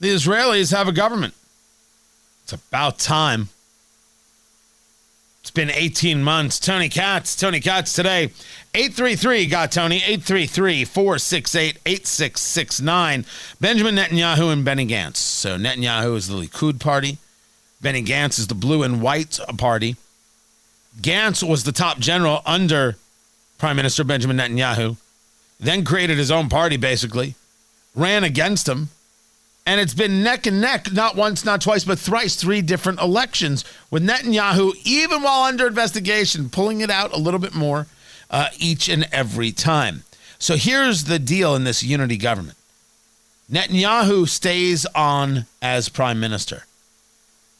The Israelis have a government. It's about time. It's been 18 months. Tony Katz, Tony Katz today. 833 got Tony, 833 468 8669. Benjamin Netanyahu and Benny Gantz. So Netanyahu is the Likud party, Benny Gantz is the blue and white party. Gantz was the top general under Prime Minister Benjamin Netanyahu, then created his own party basically, ran against him, and it's been neck and neck, not once, not twice, but thrice, three different elections with Netanyahu, even while under investigation, pulling it out a little bit more uh, each and every time. So here's the deal in this unity government Netanyahu stays on as prime minister.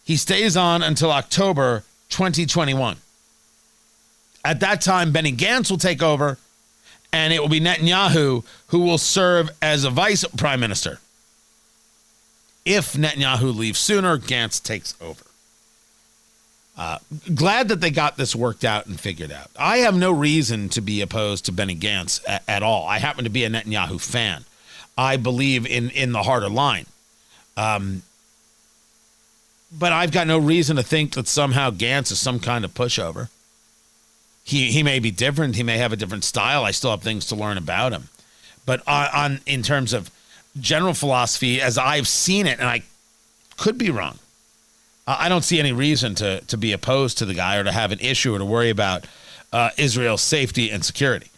He stays on until October 2021. At that time, Benny Gantz will take over, and it will be Netanyahu who will serve as a vice prime minister. If Netanyahu leaves sooner, Gantz takes over. Uh, glad that they got this worked out and figured out. I have no reason to be opposed to Benny Gantz at, at all. I happen to be a Netanyahu fan. I believe in in the harder line. Um, but I've got no reason to think that somehow Gantz is some kind of pushover. He he may be different. He may have a different style. I still have things to learn about him. But on, on in terms of general philosophy, as I've seen it, and I could be wrong, I don't see any reason to to be opposed to the guy or to have an issue or to worry about uh, Israel's safety and security.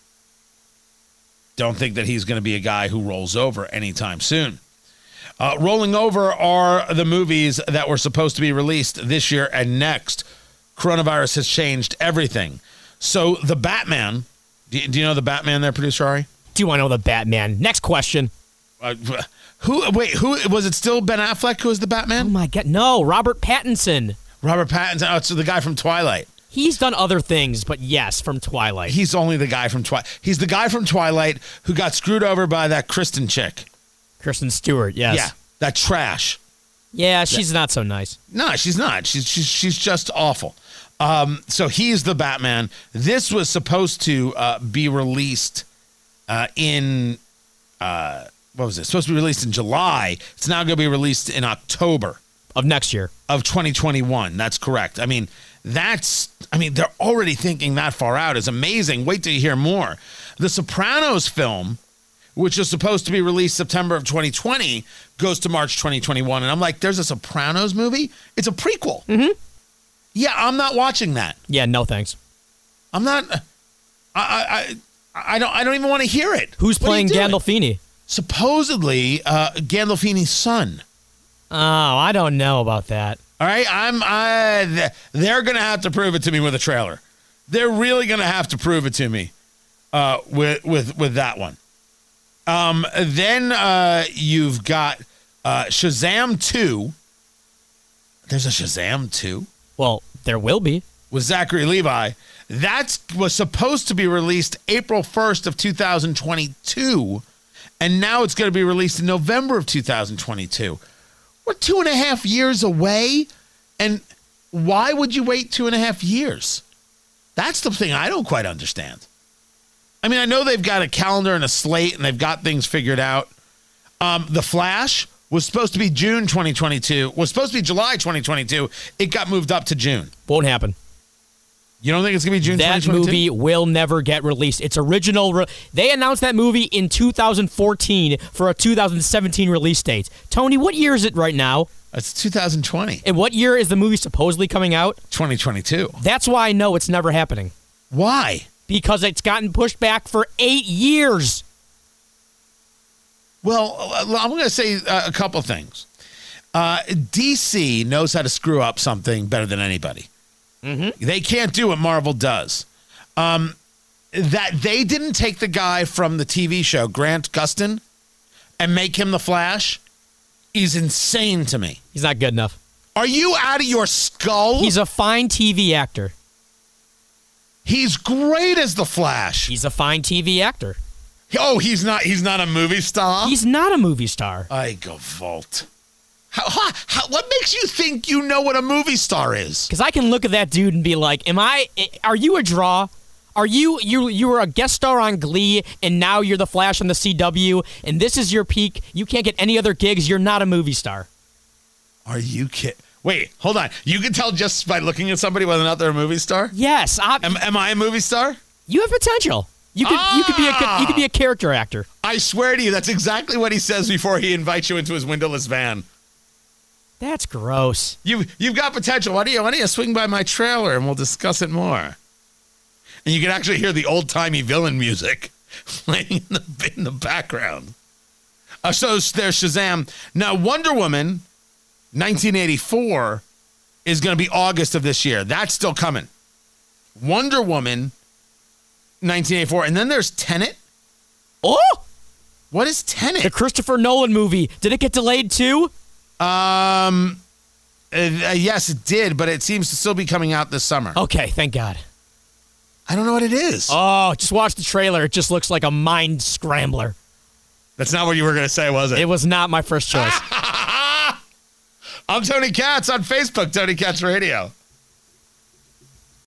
Don't think that he's going to be a guy who rolls over anytime soon. Uh, rolling over are the movies that were supposed to be released this year and next. Coronavirus has changed everything. So the Batman, do you, do you know the Batman there, producer Ari? Do I know the Batman? Next question. Uh, who? Wait, who was it? Still Ben Affleck who was the Batman? Oh my God, no, Robert Pattinson. Robert Pattinson. Oh, it's the guy from Twilight. He's done other things, but yes, from Twilight. He's only the guy from Twilight. He's the guy from Twilight who got screwed over by that Kristen chick. Kristen Stewart, yes. Yeah, that trash. Yeah, she's not so nice. No, she's not. She's she's she's just awful. Um, so he's the Batman. This was supposed to uh, be released uh, in uh, what was it? Supposed to be released in July. It's now going to be released in October Of next year. of 2021. That's correct. I mean, that's I mean, they're already thinking that far out is amazing. Wait till you hear more. The Sopranos film, which was supposed to be released September of 2020, goes to March 2021. And I'm like, there's a Sopranos movie? It's a prequel. Mm-hmm. Yeah, I'm not watching that. Yeah, no thanks. I'm not I I I, I don't I don't even want to hear it. Who's What playing? Gandolfini? Supposedly, uh, Gandolfini's son. Oh, I don't know about that. All right, I'm. I, they're gonna have to prove it to me with a trailer. They're really gonna have to prove it to me uh, with with with that one. Um, then uh, you've got uh, Shazam two. There's a Shazam two Well, there will be. with Zachary Levi. That was supposed to be released April 1st of 2022, and now it's going to be released in November of 2022. We're two and a half years away, and why would you wait two and a half years? That's the thing I don't quite understand. I mean, I know they've got a calendar and a slate, and they've got things figured out. Um, the Flash was supposed to be June 2022. Was supposed to be July 2022. It got moved up to June. Won't happen. You don't think it's gonna be June? That 2022? movie will never get released. Its original. Re- they announced that movie in 2014 for a 2017 release date. Tony, what year is it right now? It's 2020, And what year is the movie supposedly coming out? 2022. That's why I know it's never happening. Why? Because it's gotten pushed back for eight years. Well, uh, I'm going to say uh, a couple things. Uh, DC knows how to screw up something better than anybody. They can't do what Marvel does. Um, that they didn't take the guy from the TV show Grant Gustin and make him the Flash is insane to me. He's not good enough. Are you out of your skull? He's a fine TV actor. He's great as the Flash. He's a fine TV actor. Oh, he's not. He's not a movie star. He's not a movie star. I go vault. How, how, what makes you think you know what a movie star is? Because I can look at that dude and be like, "Am I? Are you a draw? Are you you you were a guest star on Glee and now you're the Flash on the CW and this is your peak? You can't get any other gigs. You're not a movie star. Are you kidding? Wait, hold on. You can tell just by looking at somebody whether or not they're a movie star. Yes, I, Am, am I a movie star? you have potential. You could you could be a Ah! you could be a character actor. I swear to you, that's exactly what he says before he invites you into his windowless van. That's gross. You you've got potential. Why don't you why don't you swing by my trailer and we'll discuss it more? And you can actually hear the old timey villain music playing in the in the background. Uh, so there's Shazam. Now Wonder Woman, 1984, is going to be August of this year. That's still coming. Wonder Woman, 1984, and then there's Tenet. Oh, What is Tenet? the Christopher Nolan movie. Did it get delayed too? Um, uh, uh, yes, it did, but it seems to still be coming out this summer. Okay, thank God. I don't know what it is. Oh, just watch the trailer. It just looks like a mind scrambler. That's not what you were going to say, was it? It was not my first choice. I'm Tony Katz on Facebook, Tony Katz Radio.